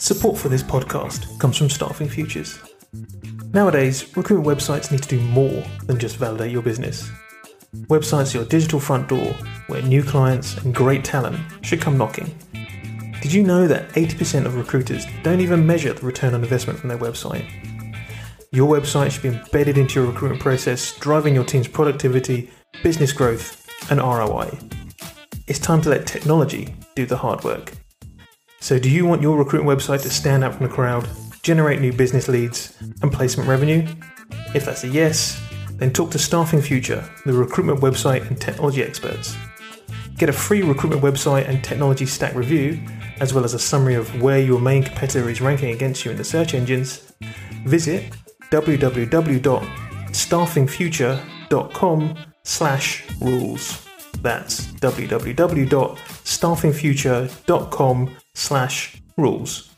Support for this podcast comes from Staffing Futures. Nowadays, recruitment websites need to do more than just validate your business. Websites are your digital front door where new clients and great talent should come knocking. Did you know that 80% of recruiters don't even measure the return on investment from their website? Your website should be embedded into your recruitment process, driving your team's productivity, business growth, and ROI. It's time to let technology do the hard work. So, do you want your recruitment website to stand out from the crowd, generate new business leads, and placement revenue? If that's a yes, then talk to Staffing Future, the recruitment website and technology experts. Get a free recruitment website and technology stack review, as well as a summary of where your main competitor is ranking against you in the search engines. Visit www.staffingfuture.com slash rules. That's www.staffingfuture.com slash rules.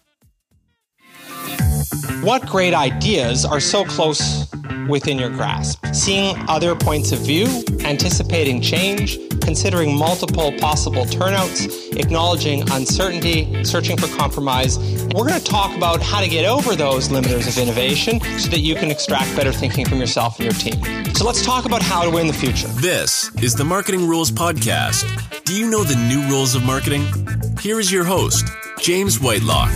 What great ideas are so close within your grasp? Seeing other points of view, anticipating change, considering multiple possible turnouts, acknowledging uncertainty, searching for compromise. We're going to talk about how to get over those limiters of innovation so that you can extract better thinking from yourself and your team. So let's talk about how to win the future. This is the Marketing Rules Podcast. Do you know the new rules of marketing? Here is your host, James Whitelock.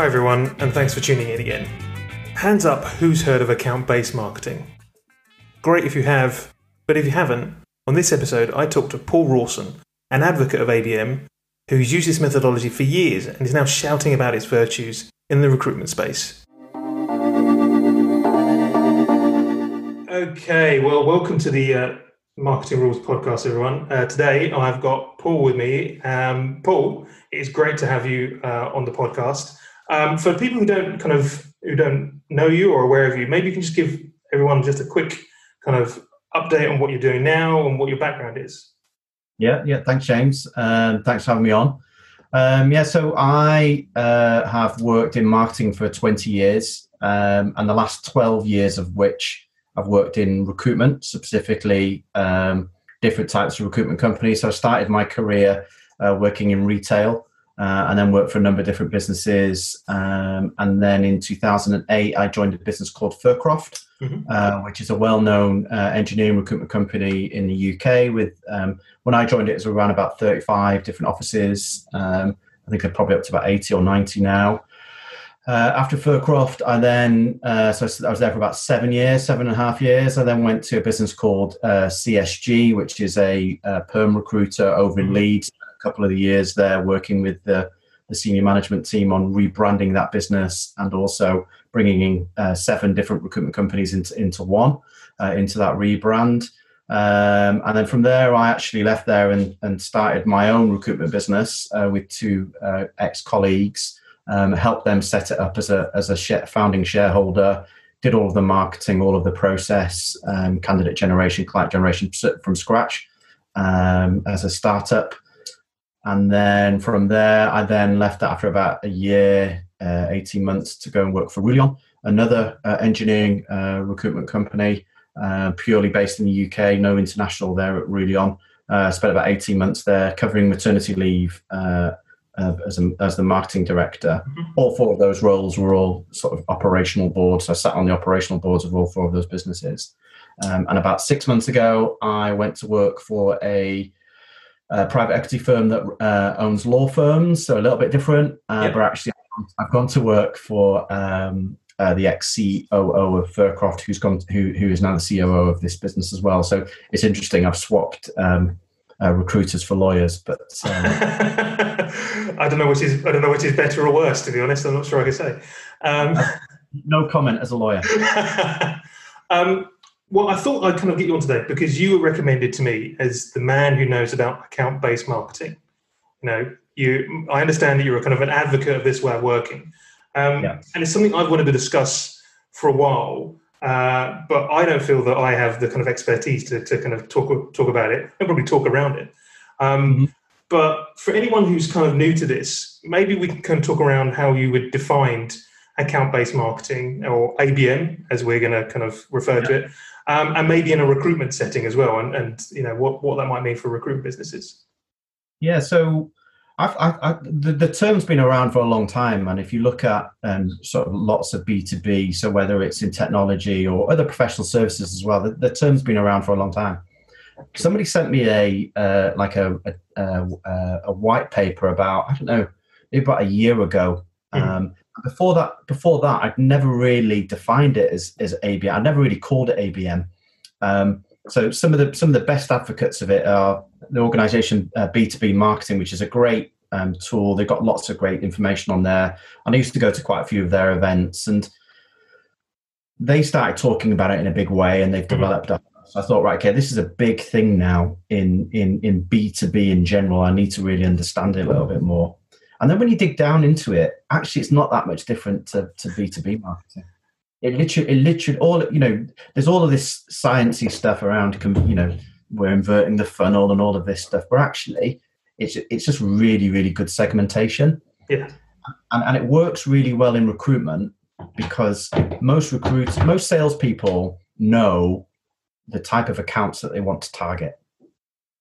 Hi, everyone, and thanks for tuning in again. Hands up who's heard of account based marketing? Great if you have, but if you haven't, on this episode I talked to Paul Rawson, an advocate of ABM, who's used this methodology for years and is now shouting about its virtues in the recruitment space. Okay, well, welcome to the uh, Marketing Rules podcast, everyone. Uh, today I've got Paul with me. Um, Paul, it's great to have you uh, on the podcast. Um, for people who don't kind of who don't know you or aware of you, maybe you can just give everyone just a quick kind of update on what you're doing now and what your background is. Yeah, yeah. Thanks, James. Um, thanks for having me on. Um, yeah, so I uh, have worked in marketing for 20 years, um, and the last 12 years of which I've worked in recruitment, specifically um, different types of recruitment companies. So I started my career uh, working in retail uh, and then worked for a number of different businesses. Um, and then in 2008, I joined a business called Fircroft, mm-hmm. uh, which is a well-known uh, engineering recruitment company in the UK. With um, when I joined it, it was around about 35 different offices. Um, I think they're probably up to about 80 or 90 now. Uh, after Fircroft, I then uh, so I was there for about seven years, seven and a half years. I then went to a business called uh, CSG, which is a, a perm recruiter over in mm-hmm. Leeds couple of the years there working with the, the senior management team on rebranding that business and also bringing in uh, seven different recruitment companies into, into one, uh, into that rebrand. Um, and then from there, I actually left there and, and started my own recruitment business uh, with two uh, ex colleagues, um, helped them set it up as a, as a founding shareholder, did all of the marketing, all of the process, um, candidate generation, client generation from scratch um, as a startup. And then from there, I then left after about a year, uh, 18 months to go and work for Rullion, another uh, engineering uh, recruitment company, uh, purely based in the UK, no international there at Rullion. Uh, spent about 18 months there covering maternity leave uh, as, a, as the marketing director. Mm-hmm. All four of those roles were all sort of operational boards. I sat on the operational boards of all four of those businesses. Um, and about six months ago, I went to work for a a private equity firm that uh, owns law firms, so a little bit different. Uh, yep. But actually, I've gone to work for um, uh, the ex COO of Fircroft, who's gone, who who is now the COO of this business as well. So it's interesting. I've swapped um, uh, recruiters for lawyers, but um, I don't know which is I don't know which is better or worse. To be honest, I'm not sure I can say. Um, no comment as a lawyer. Well, I thought I'd kind of get you on today because you were recommended to me as the man who knows about account-based marketing. You know, you. I understand that you're a kind of an advocate of this way of working, um, yeah. and it's something I've wanted to discuss for a while. Uh, but I don't feel that I have the kind of expertise to, to kind of talk talk about it and probably talk around it. Um, mm-hmm. But for anyone who's kind of new to this, maybe we can kind of talk around how you would define account based marketing or ABM, as we're going to kind of refer to it, um, and maybe in a recruitment setting as well, and, and you know what, what that might mean for recruitment businesses. Yeah, so I've, I've, I've, the, the, term's been around for a long time, and if you look at um, sort of lots of B two B, so whether it's in technology or other professional services as well, the, the term's been around for a long time. Somebody sent me a uh, like a, a, a white paper about I don't know maybe about a year ago. Mm. Um, before that, before that, I'd never really defined it as as ABM. I never really called it ABM. Um, so some of the some of the best advocates of it are the organization uh, B2B Marketing, which is a great um, tool. They've got lots of great information on there. And I used to go to quite a few of their events and they started talking about it in a big way and they've mm-hmm. developed. So I thought, right, okay, this is a big thing now in, in, in B2B in general. I need to really understand it a little bit more. And then when you dig down into it, actually, it's not that much different to, to B2B marketing. It literally, it literally, all, you know, there's all of this sciencey stuff around, you know, we're inverting the funnel and all of this stuff. But actually, it's it's just really really good segmentation. Yeah, and and it works really well in recruitment because most recruits, most salespeople know the type of accounts that they want to target,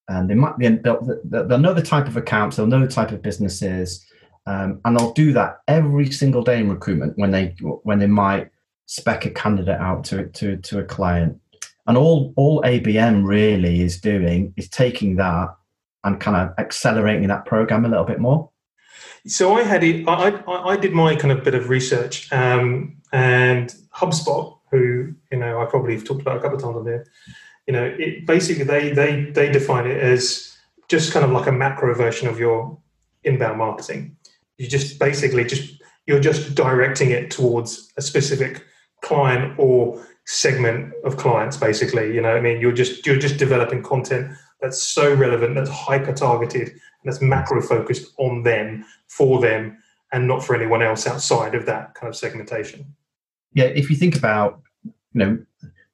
and they might be they'll, they'll know the type of accounts, they'll know the type of businesses, um, and they'll do that every single day in recruitment when they when they might spec a candidate out to to to a client and all all ABM really is doing is taking that and kind of accelerating that program a little bit more. So I had it. I, I, did my kind of bit of research, um, and HubSpot, who you know I probably have talked about a couple of times on here. You know, it, basically they they they define it as just kind of like a macro version of your inbound marketing. You just basically just you're just directing it towards a specific client or segment of clients basically you know i mean you're just you're just developing content that's so relevant that's hyper targeted and that's macro focused on them for them and not for anyone else outside of that kind of segmentation yeah if you think about you know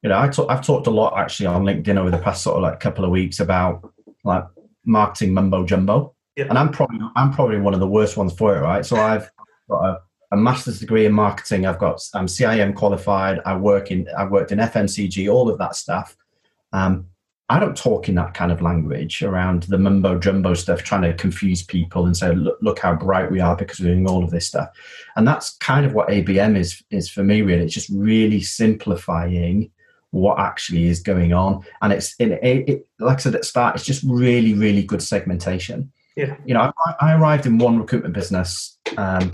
you know I talk, i've talked a lot actually on linkedin over the past sort of like couple of weeks about like marketing mumbo jumbo yeah. and i'm probably i'm probably one of the worst ones for it right so i've got a a master's degree in marketing. I've got I'm CIM qualified. I work in I worked in FMCG, all of that stuff. Um, I don't talk in that kind of language around the mumbo jumbo stuff, trying to confuse people and say, look, look how bright we are because we're doing all of this stuff. And that's kind of what ABM is is for me. Really, it's just really simplifying what actually is going on. And it's it, it, like I said at the start, it's just really really good segmentation. Yeah. You know, I, I arrived in one recruitment business. Um,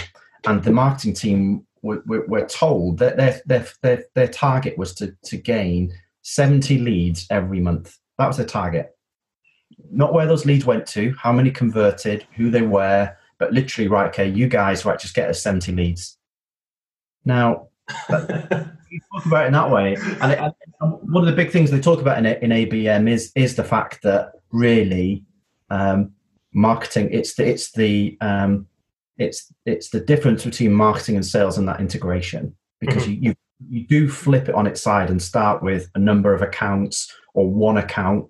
and the marketing team were, were, were told that their, their, their, their target was to, to gain 70 leads every month. That was their target. Not where those leads went to, how many converted, who they were, but literally, right, okay, you guys, right, just get us 70 leads. Now, you talk about it in that way, and, it, and, one of the big things they talk about in, in ABM is is the fact that really um, marketing it's the it's the um, it's it's the difference between marketing and sales and that integration. Because mm-hmm. you, you you do flip it on its side and start with a number of accounts or one account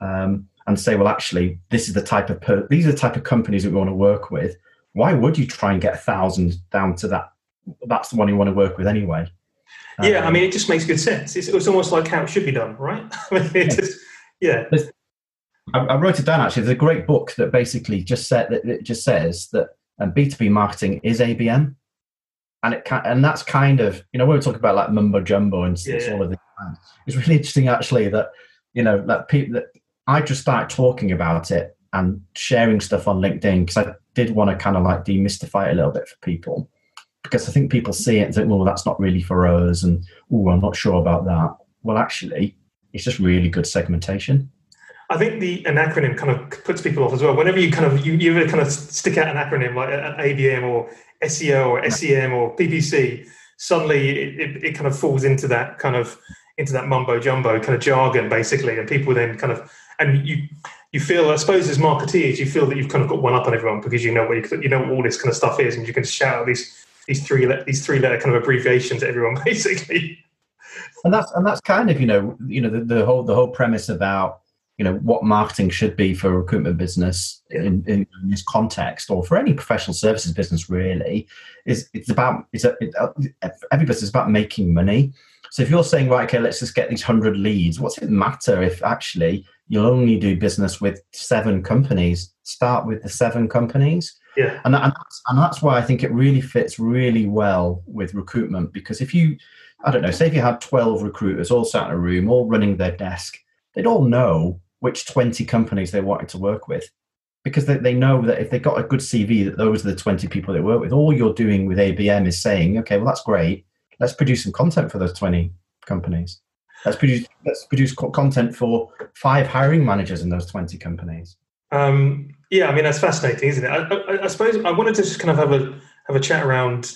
um, and say well actually this is the type of per- these are the type of companies that we want to work with. Why would you try and get a thousand down to that? That's the one you want to work with anyway yeah um, i mean it just makes good sense it's, it's almost like how it should be done right I mean, yeah. Just, yeah I, wrote it down actually there's a great book that basically just said that it just says that and B2B marketing is ABM. And it can, and that's kind of, you know, when we talk about like mumbo jumbo and yeah. all of this, it's really interesting actually that, you know, that people that I just started talking about it and sharing stuff on LinkedIn because I did want to kind of like demystify it a little bit for people because I think people see it and think, well, that's not really for us. And, oh, I'm not sure about that. Well, actually, it's just really good segmentation. I think the an acronym kind of puts people off as well. Whenever you kind of you, you kind of stick out an acronym like an ABM or SEO or SEM or PPC, suddenly it, it, it, kind of falls into that kind of into that mumbo jumbo kind of jargon basically, and people then kind of and you you feel I suppose as marketeers you feel that you've kind of got one up on everyone because you know what you, you know what all this kind of stuff is, and you can shout out these these three these three letter kind of abbreviations to everyone basically. And that's and that's kind of you know you know the, the whole the whole premise about you know what marketing should be for a recruitment business in, in, this context or for any professional services business really is it's about it's a, it, uh, every business is about making money. So if you're saying right okay let's just get these 100 leads what's it matter if actually you'll only do business with seven companies? Start with the seven companies yeah. And, and, that's, and that's why i think it really fits really well with recruitment because if you i don't know say if you had 12 recruiters all sat in a room all running their desk they'd all know which 20 companies they wanted to work with because they, they know that if they got a good cv that those are the 20 people they work with. All you're doing with abm is saying okay well that's great. Let's produce some content for those 20 companies. Let's produce let's produce content for five hiring managers in those 20 companies um, yeah i mean that's fascinating isn't it I, I, I suppose i wanted to just kind of have a have a chat around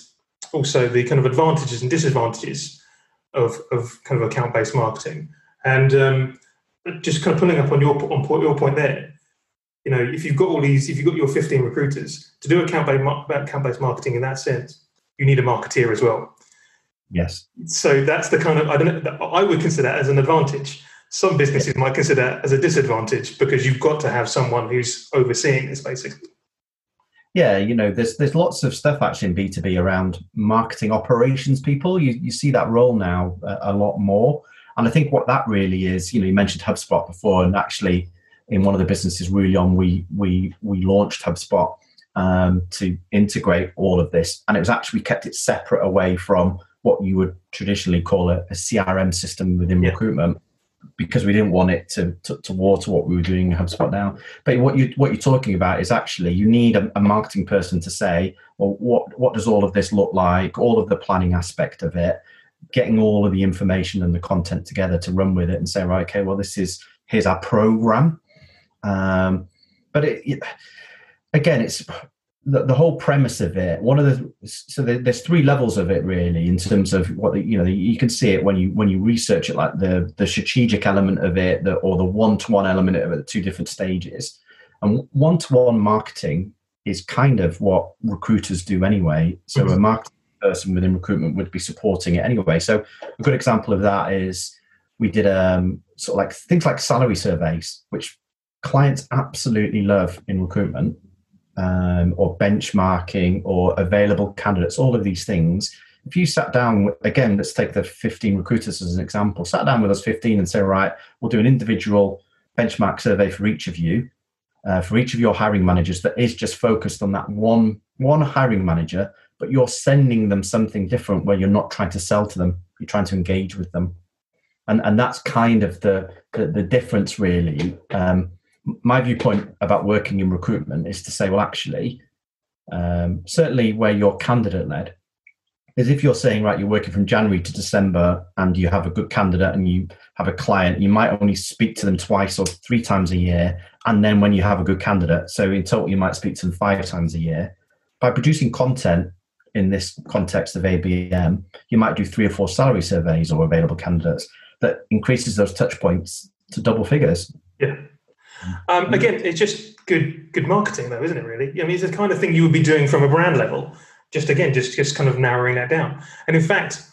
also the kind of advantages and disadvantages of, of kind of account-based marketing and um, just kind of pulling up on your on your point there. You know, if you've got all these, if you've got your 15 recruiters to do account based marketing in that sense, you need a marketeer as well. Yes. So that's the kind of I don't know. I would consider that as an advantage. Some businesses might consider as a disadvantage because you've got to have someone who's overseeing this, basically. Yeah, you know, there's there's lots of stuff actually in B two B around marketing operations people. You you see that role now a, a lot more. And I think what that really is, you know, you mentioned HubSpot before, and actually in one of the businesses Rullion, we we we launched HubSpot um, to integrate all of this, and it was actually kept it separate away from what you would traditionally call a, a CRM system within yeah. recruitment because we didn't want it to, to, to, water what we were doing in HubSpot now. But what you what you're talking about is actually you need a, a, marketing person to say, well, what what does all of this look like? All of the planning aspect of it, getting all of the information and the content together to run with it and say, right, okay, well, this is here's our program. Um, but it, it, again, it's the, the, whole premise of it. One of the so there's three levels of it really in terms of what the, you know. You can see it when you when you research it, like the the strategic element of it, the, or the one to one element of it, the two different stages. And one to one marketing is kind of what recruiters do anyway. So mm-hmm. a marketing person within recruitment would be supporting it anyway. So a good example of that is we did um, sort of like things like salary surveys, which clients absolutely love in recruitment, um, or benchmarking, or available candidates. All of these things. If you sat down again, let's take the 15 recruiters as an example. Sat down with us 15 and say, right, we'll do an individual benchmark survey for each of you, uh, for each of your hiring managers that is just focused on that one one hiring manager but you're sending them something different where you're not trying to sell to them you're trying to engage with them and and that's kind of the the, the difference really um, my viewpoint about working in recruitment is to say well actually um, certainly where you're candidate led is if you're saying right you're working from january to december and you have a good candidate and you have a client you might only speak to them twice or three times a year and then when you have a good candidate so in total you might speak to them five times a year by producing content in this context of ABM, you might do three or four salary surveys or available candidates that increases those touch points to double figures. Yeah. Um, again, it's just good good marketing, though, isn't it? Really, I mean, it's the kind of thing you would be doing from a brand level. Just again, just just kind of narrowing that down. And in fact,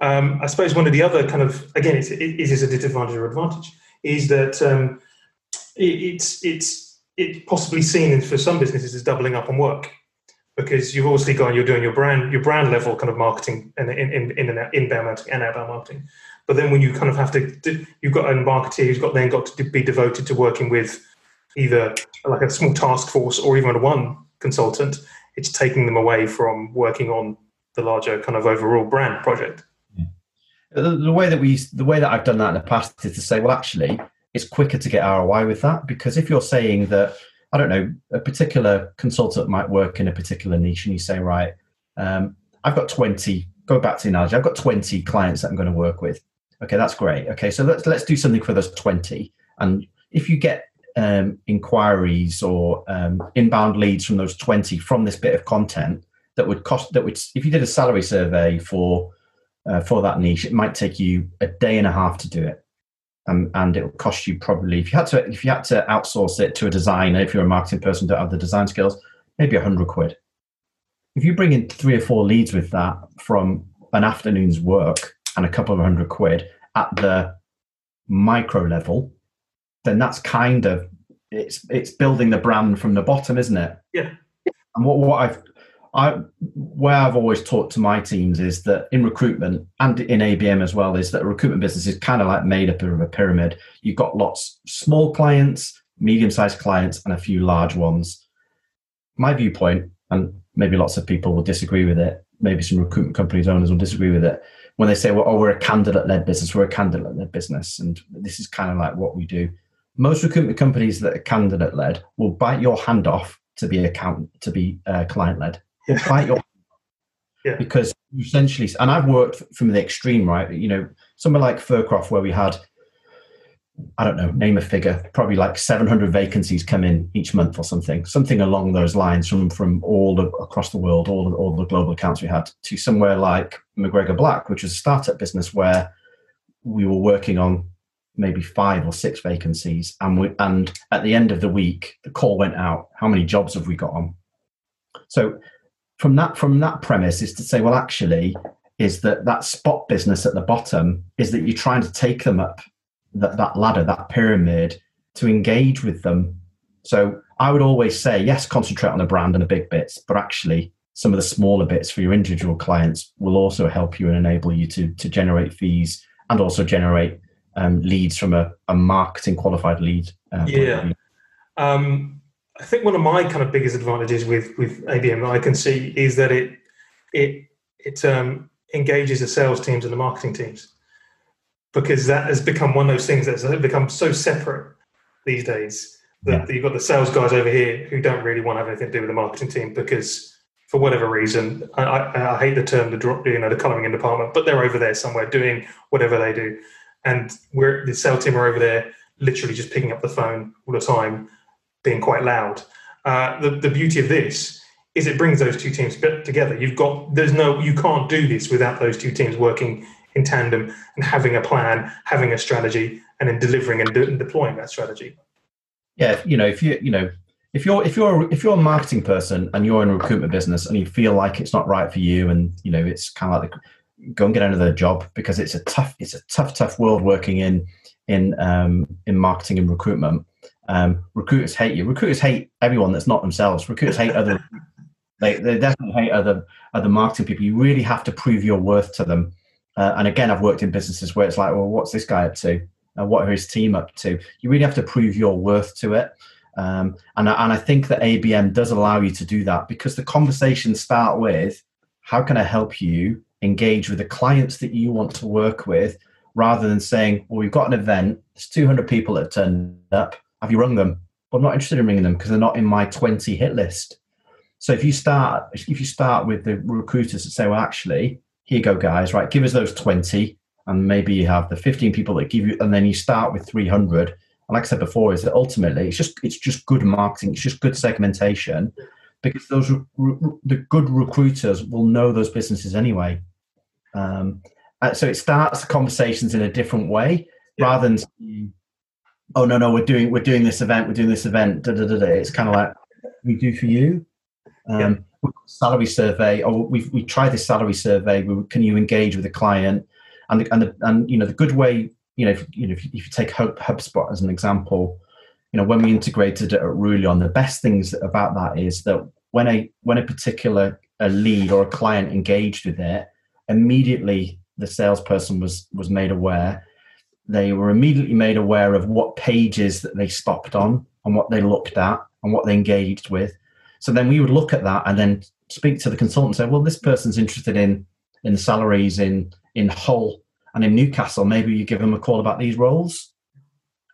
um, I suppose one of the other kind of again, it's, it is a disadvantage or advantage is that um, it, it's it's it's possibly seen for some businesses as doubling up on work because you've obviously gone you're doing your brand your brand level kind of marketing and in, in, in, in inbound marketing and outbound marketing but then when you kind of have to you've got a marketer who's got then got to be devoted to working with either like a small task force or even one consultant it's taking them away from working on the larger kind of overall brand project the, the way that we the way that i've done that in the past is to say well actually it's quicker to get roi with that because if you're saying that I don't know, a particular consultant might work in a particular niche, and you say, right, um, I've got 20, go back to the analogy, I've got 20 clients that I'm going to work with. Okay, that's great. Okay, so let's let's do something for those 20. And if you get um, inquiries or um, inbound leads from those 20 from this bit of content that would cost that would if you did a salary survey for uh, for that niche, it might take you a day and a half to do it um, and it will cost you probably if you had to if you had to outsource it to a designer if you're a marketing person don't have the design skills maybe a hundred quid if you bring in three or four leads with that from an afternoon's work and a couple of hundred quid at the micro level then that's kind of it's it's building the brand from the bottom, isn't it? Yeah. And what what I've I where I've always taught to my teams is that in recruitment and in ABM as well is that a recruitment business is kind of like made up of a pyramid. You've got lots small clients, medium-sized clients, and a few large ones. My viewpoint, and maybe lots of people will disagree with it. Maybe some recruitment companies owners will disagree with it when they say, "Well, oh, we're a candidate-led business. We're a candidate-led business," and this is kind of like what we do. Most recruitment companies that are candidate-led will bite your hand off to be account to be uh, client-led will fight your Yeah. because essentially and i've worked from the extreme right you know somewhere like Fircroft where we had i don't know name a figure. Probably like 700 vacancies come in each month or something. Something along those lines from from all the across the world all the, all the global accounts we had to somewhere like mcgregor black which is a startup business where we were working on maybe five or six vacancies and we and at the end of the week the call went out how many jobs have we got on? So from that from that premise is to say well actually is that that spot business at the bottom is that you're trying to take them up that, that ladder that pyramid to engage with them. So i would always say yes concentrate on the brand and the big bits but actually some of the smaller bits for your individual clients will also help you and enable you to to generate fees and also generate um, leads from a, a marketing qualified lead uh, Yeah. Um, I think one of my kind of biggest advantages with with ABM that I can see is that it it it um, engages the sales teams and the marketing teams because that has become one of those things that's become so separate these days that you've got the sales guys over here who don't really want to have anything to do with the marketing team because for whatever reason I, I, I hate the term the you know the colouring in department but they're over there somewhere doing whatever they do and we're the sales team are over there literally just picking up the phone all the time being quite loud. Uh, the, the beauty of this is it brings those two teams together. You've got there's no you can't do this without those two teams working in tandem and having a plan, having a strategy, and then delivering and, de- and deploying that strategy. yeah you know if you you know if you're if you're if you're a marketing person and you're in a recruitment business and you feel like it's not right for you and you know it's kind of like the, go and get another job because it's a tough it's a tough tough world working in in um in marketing and recruitment um recruiters hate you. Recruiters hate everyone that's not themselves. Recruiters hate other they, they definitely hate other other marketing people. You really have to prove your worth to them uh, and again i've worked in businesses where it's like well what's this guy up to uh, what are his team up to you really have to prove your worth to it um, and, and I think that ABM does allow you to do that because the conversations start with how can I help you engage with the clients that you want to work with rather than saying, well, we've got an event, there's 200 people that have turned up. Have you rung them? Well, I'm not interested in ringing them because they're not in my 20 hit list. So if you start, if you start with the recruiters that say, well, actually, here you go, guys, right, give us those 20 and maybe you have the 15 people that give you, and then you start with 300 and like I said before, is that ultimately it's just it's just good marketing, it's just good segmentation, because those re- re- the good recruiters will know those businesses anyway. Um, uh, so it starts conversations in a different way Yeah. rather than oh no no we're doing we're doing this event we're doing this event da, da, da, da. it's kind of like we do for you um, A salary survey or we've we tried this salary survey we, can you engage with the client? And the, and the, and you know the good way you know if, you know if you take Hub, HubSpot as an example you know when we integrated it at Rullion the best things about that is that when a when a particular a lead or a client engaged with it immediately the salesperson was was made aware. They were immediately made aware of what pages that they stopped on and what they looked at and what they engaged with so then we would look at that and then speak to the consultant and say well this person's interested in in salaries in in hull and in newcastle. Maybe you give them a call about these roles.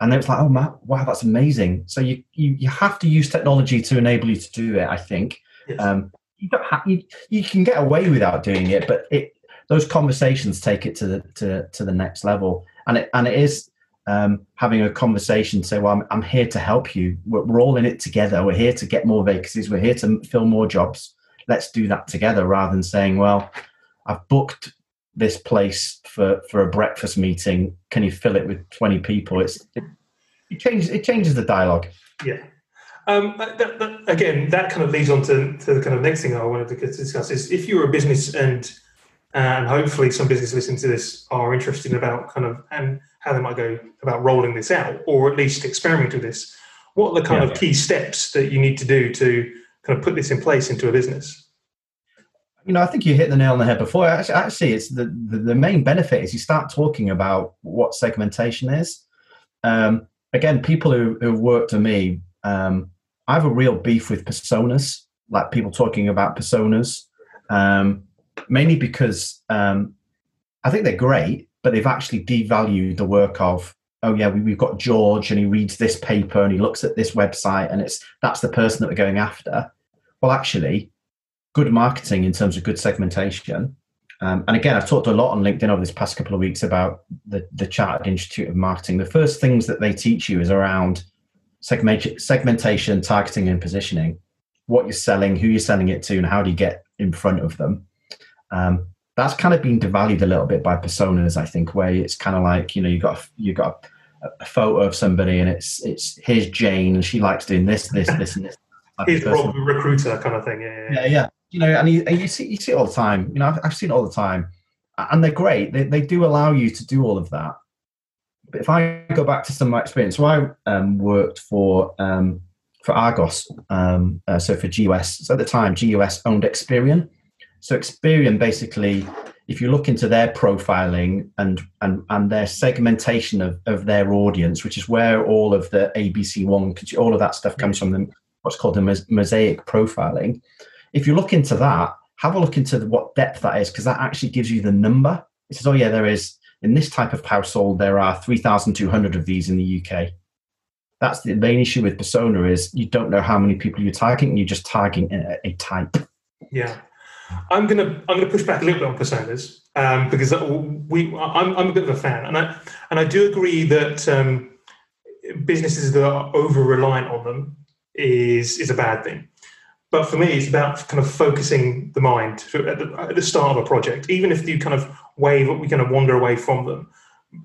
And then it's like oh Matt, wow that's amazing. So you, you you have to use technology to enable you to do it i think. Yes. um, you, don't you, you can get away without doing it but it those conversations take it to the to, to the next level. And it and it is um, having a conversation say well I'm, I'm here to help you. We're, we're all in it together. We're here to get more vacancies. We're here to fill more jobs. Let's do that together rather than saying well i've booked this place for for a breakfast meeting. Can you fill it with 20 people? It's it, changes it changes the dialogue. Yeah. Um, that- again, that kind of leads on to, to the kind of next thing I wanted to discuss is if you're a business and and hopefully some businesses listening to this are interested about kind of and how they might go about rolling this out or at least experimenting with this. What are the kind yeah, of key steps that you need to do to kind of put this in place into a business? You know, I think you hit the nail on the head before. Actually, it's the, the, the main benefit is you start talking about what segmentation is. Um, again, people who, who worked for me, um, I have a real beef with personas, like people talking about personas. Um, mainly because um, I think they're great, but they've actually devalued the work of oh yeah we, have got george and he reads this paper and he looks at this website and it's that's the person that we're going after. Well actually good marketing in terms of good segmentation. Um, and again i've talked a lot on linkedin over this past couple of weeks about the, the chartered institute of marketing. The first things that they teach you is around segment, segmentation targeting and positioning. What you're selling who you're selling it to and how do you get in front of them? Um, that's kind of been devalued a little bit by personas, I think, where it's kind of like you know you got you got a, a, photo of somebody and it's it's here's Jane and she likes doing this this this and this. He's Rob recruiter kind of thing. Yeah, yeah, yeah. yeah. You know, and you, and you see you see it all the time. You know, I've, I've seen it all the time, and they're great. They they do allow you to do all of that. But if I go back to some of my experience, so I um, worked for um, for Argos, um, uh, so for GUS. So at the time, GUS owned Experian. So Experian basically, if you look into their profiling and and and their segmentation of, of their audience, which is where all of the ABC one, all of that stuff comes from, them what's called the mosaic profiling. If you look into that, have a look into the, what depth that is, because that actually gives you the number. It says, oh yeah, there is in this type of household there are three thousand two hundred of these in the UK. That's the main issue with persona is you don't know how many people you're targeting. You're just targeting a, a type. Yeah. I'm gonna I'm gonna push back a little bit on personas um, because we I'm, I'm a bit of a fan, and I and I do agree that um, businesses that are over reliant on them is is a bad thing. But for me, it's about kind of focusing the mind at the, at the start of a project, even if you kind of wave, we kind of wander away from them.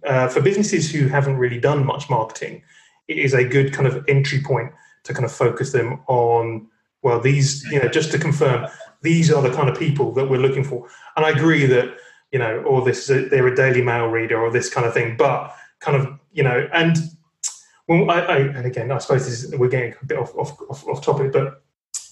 Uh, for businesses who haven't really done much marketing, it is a good kind of entry point to kind of focus them on well these you know just to confirm these are the kind of people that we're looking for. And I agree that, you know, or this is a, they're a Daily Mail reader or this kind of thing, but kind of, you know, and when I, I and again, I suppose is, we're getting a bit off, off, off, off topic, but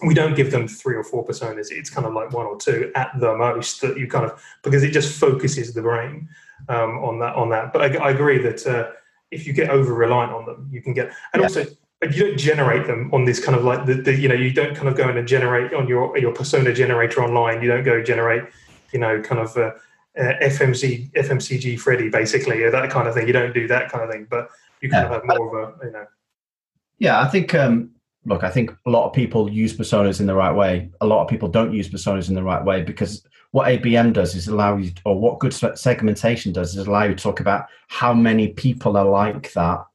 we don't give them three or four personas. It's kind of like one or two at the most that you kind of because it just focuses the brain um, on that on that. But I, I agree that uh, if you get over reliant on them, you can get and yeah. also you don't generate them on this kind of like the, the, you know you don't kind of go in and generate on your your persona generator online. You don't go generate you know kind of uh, uh, FMC FMCG Freddy basically or that kind of thing. You don't do that kind of thing but you kind yeah. of have more of a you know. Yeah I think um look I think a lot of people use personas in the right way. A lot of people don't use personas in the right way because what ABM does is allow you or what good segmentation does is allow you to talk about how many people are like that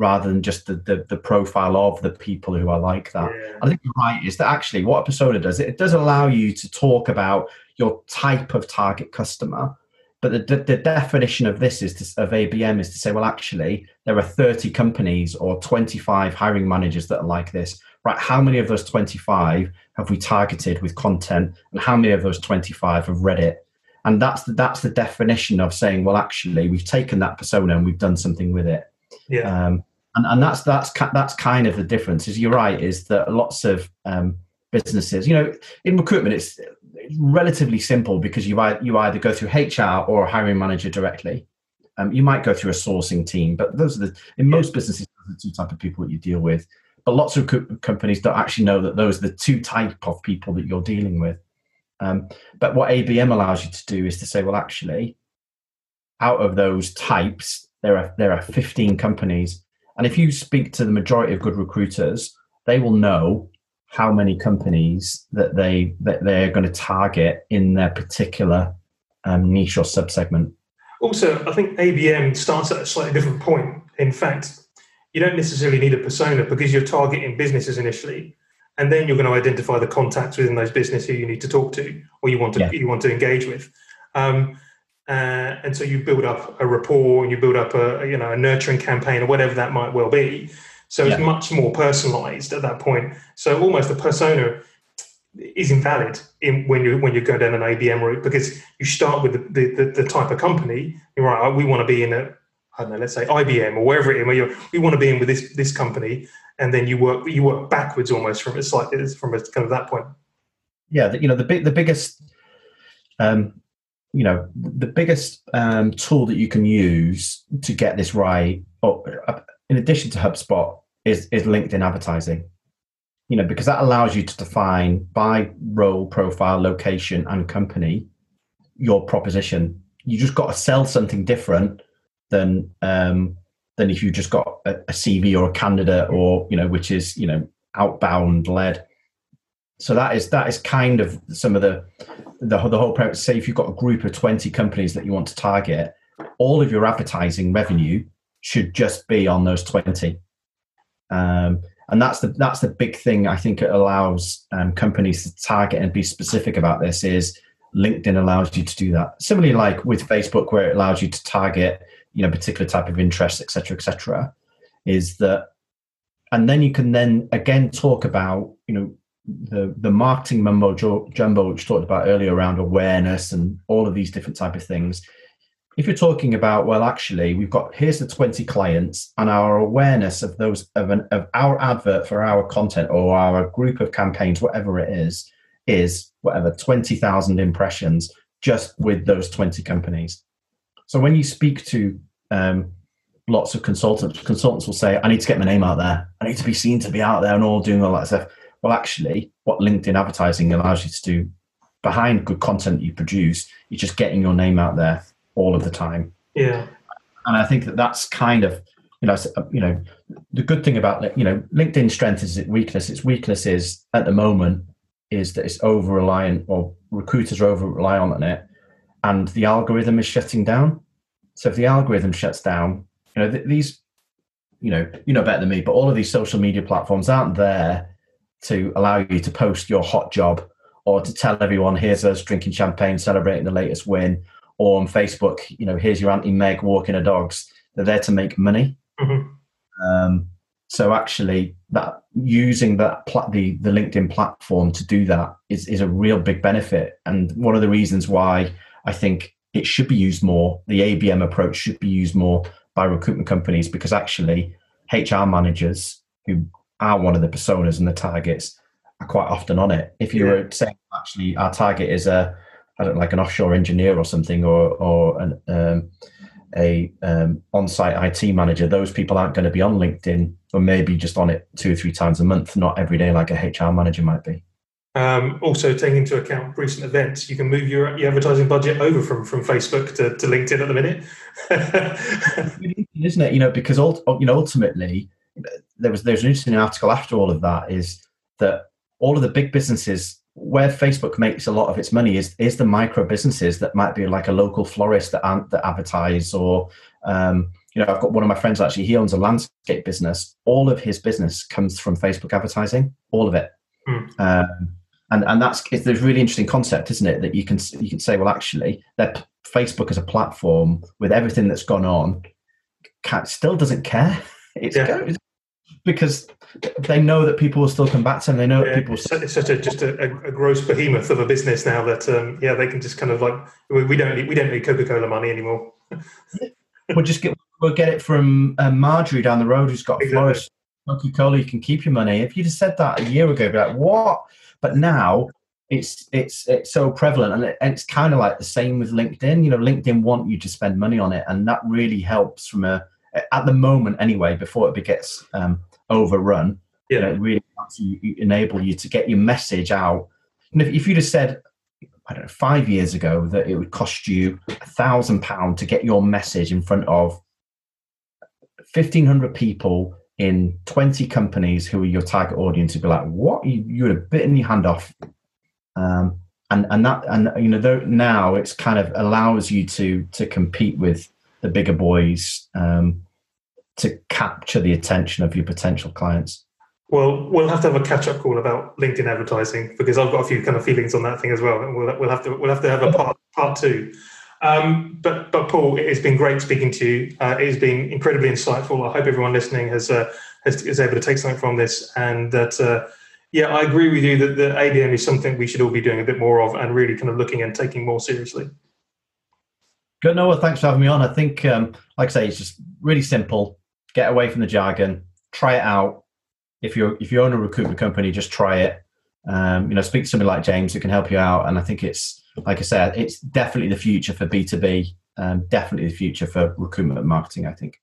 rather than just the, the, the, profile of the people who are like that. Yeah. I think you're right, is that actually what a persona does, it, does allow you to talk about your type of target customer. But the, the, the definition of this is to, of ABM is to say, well, actually, there are 30 companies or 25 hiring managers that are like this. Right? How many of those 25 have we targeted with content, and how many of those 25 have read it? And that's the, that's the definition of saying, well, actually, we've taken that persona and we've done something with it. Yeah. Um, and, and that's that's that's kind of the difference. Is you're right. Is that lots of um, businesses, you know, in recruitment, it's, relatively simple because you you either go through HR or a hiring manager directly. Um, you might go through a sourcing team, but those are the in most businesses the two type of people that you deal with. But lots of co- companies don't actually know that those are the two type of people that you're dealing with. Um, but what ABM allows you to do is to say, well, actually, out of those types, there are there are 15 companies, and if you speak to the majority of good recruiters, they will know how many companies that they that they're going to target in their particular um, niche or subsegment. Also, I think ABM starts at a slightly different point. In fact, you don't necessarily need a persona because you're targeting businesses initially, and then you're going to identify the contacts within those businesses who you need to talk to or you want to yeah. you want to engage with. Um, uh, and so you build up a rapport and you build up a you know a nurturing campaign or whatever that might well be so yeah. it's much more personalized at that point so almost the persona is invalid in when you when you go down an ABM route because you start with the, the, the, the type of company. You're right. We want to be in a I don't know, let's say IBM or wherever it is, where we want to be in with this this company, and then you work you work backwards almost from it's like from a kind of that point. Yeah, the, you know the big the biggest, um, you know the biggest um, tool that you can use to get this right, uh, in addition to HubSpot, is is LinkedIn advertising. You know because that allows you to define by role, profile, location, and company your proposition. You just got to sell something different than um, than if you just got a, a CV or a candidate or you know which is you know outbound led. So that is that is kind of some of the the, the whole premise. Say if you've got a group of twenty companies that you want to target, all of your advertising revenue should just be on those twenty. Um, and that's the that's the big thing I think it allows um, companies to target and be specific about this is LinkedIn allows you to do that. Similarly, like with Facebook, where it allows you to target you know particular type of interest etc etc is that and then you can then again talk about you know the the marketing mumbo jumbo which talked about earlier around awareness and all of these different type of things if you're talking about well actually we've got here's the 20 clients and our awareness of those of an of our advert for our content or our group of campaigns whatever it is is whatever 20,000 impressions just with those 20 companies so when you speak to um, lots of consultants, consultants will say, I need to get my name out there. I need to be seen to be out there and all doing all that stuff. Well, actually, what LinkedIn advertising allows you to do behind good content you produce, you're just getting your name out there all of the time. Yeah. And I think that that's kind of, you know, uh, you know, the good thing about, you know, LinkedIn strength is its weakness. Its weakness is at the moment is that it's over reliant or recruiters are over reliant on it and the algorithm is shutting down. So if the algorithm shuts down, you know th- these, you know, you know better than me, but all of these social media platforms aren't there to allow you to post your hot job or to tell everyone here's us drinking champagne celebrating the latest win or on facebook you know here's your auntie meg walking her dogs they're there to make money mm-hmm. um, so actually that using that pla- the the linkedin platform to do that is is a real big benefit and one of the reasons why I think it should be used more. The ABM approach should be used more by recruitment companies because actually HR managers who are one of the personas and the targets are quite often on it. If you yeah. were saying actually our target is a I don't know, like an offshore engineer or something or or an um, a um, on-site IT manager, those people aren't going to be on LinkedIn or maybe just on it two or three times a month, not every day like a HR manager might be. Um, also, taking into account recent events, you can move your, your advertising budget over from, from Facebook to, to LinkedIn at the minute. Isn't it? You know, because you know, ultimately, there was there's an interesting article after all of that is that all of the big businesses where Facebook makes a lot of its money is is the micro businesses that might be like a local florist that aren't that advertise or um, you know I've got one of my friends actually he owns a landscape business. All of his business comes from Facebook advertising, all of it. Mm. Um, and and that's it's a really interesting concept, isn't it? That you can you can say, well, actually, that Facebook as a platform with everything that's gone on, still doesn't care. It's yeah. because they know that people will still come back to them. They know yeah, people. It's, it's such a just a, a, gross behemoth of a business now that um, yeah, they can just kind of like we don't need we don't need Coca Cola money anymore. we'll just get we'll get it from uh, Marjorie down the road who's got a exactly. florist. Coca Cola, you can keep your money. If you'd have said that a year ago, be like, what? But now it's it's it's so prevalent, and, it, and it's kind of like the same with LinkedIn. You know, LinkedIn want you to spend money on it, and that really helps from a at the moment anyway. Before it gets um, overrun, yeah. You know, it really helps you, enable you to get your message out. And if, if you'd have said I don't know, five years ago that it would cost you a thousand pound to get your message in front of fifteen hundred people in 20 companies who are your target audience would be like, what? You, you would have bitten your hand off. Um, and, and that, and you know, now it's kind of allows you to, to compete with the bigger boys um, to capture the attention of your potential clients. Well, we'll have to have a catch-up call about LinkedIn advertising because I've got a few kind of feelings on that thing as well, and we'll, we'll have to we'll have to have a part part two. Um, but but Paul, it has been great speaking to you. Uh, it has been incredibly insightful. I hope everyone listening has, uh, has is able to take something from this, and that uh, yeah, I agree with you that the ABM is something we should all be doing a bit more of and really kind of looking and taking more seriously. Good, Noah. Thanks for having me on. I think, um, like I say, it's just really simple. Get away from the jargon. Try it out. If you're if you own a recruitment company, just try it. Um, you know, speak to somebody like James who can help you out. And I think it's like I said, it's definitely the future for B two B. Um, definitely the future for recruitment marketing. I think.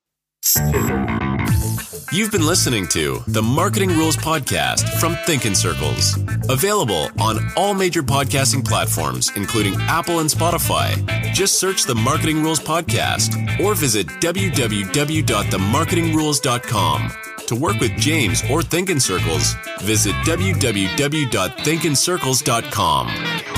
You've been listening to the Marketing Rules Podcast from ThinkinCircles. Available on all major podcasting platforms, including Apple and Spotify. Just search the Marketing Rules Podcast or visit www.themarketingrules.com. To work with James or ThinkinCircles, visit www.thinkincircles.com.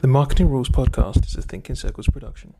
The Marketing Rules Podcast is a ThinkinCircles production.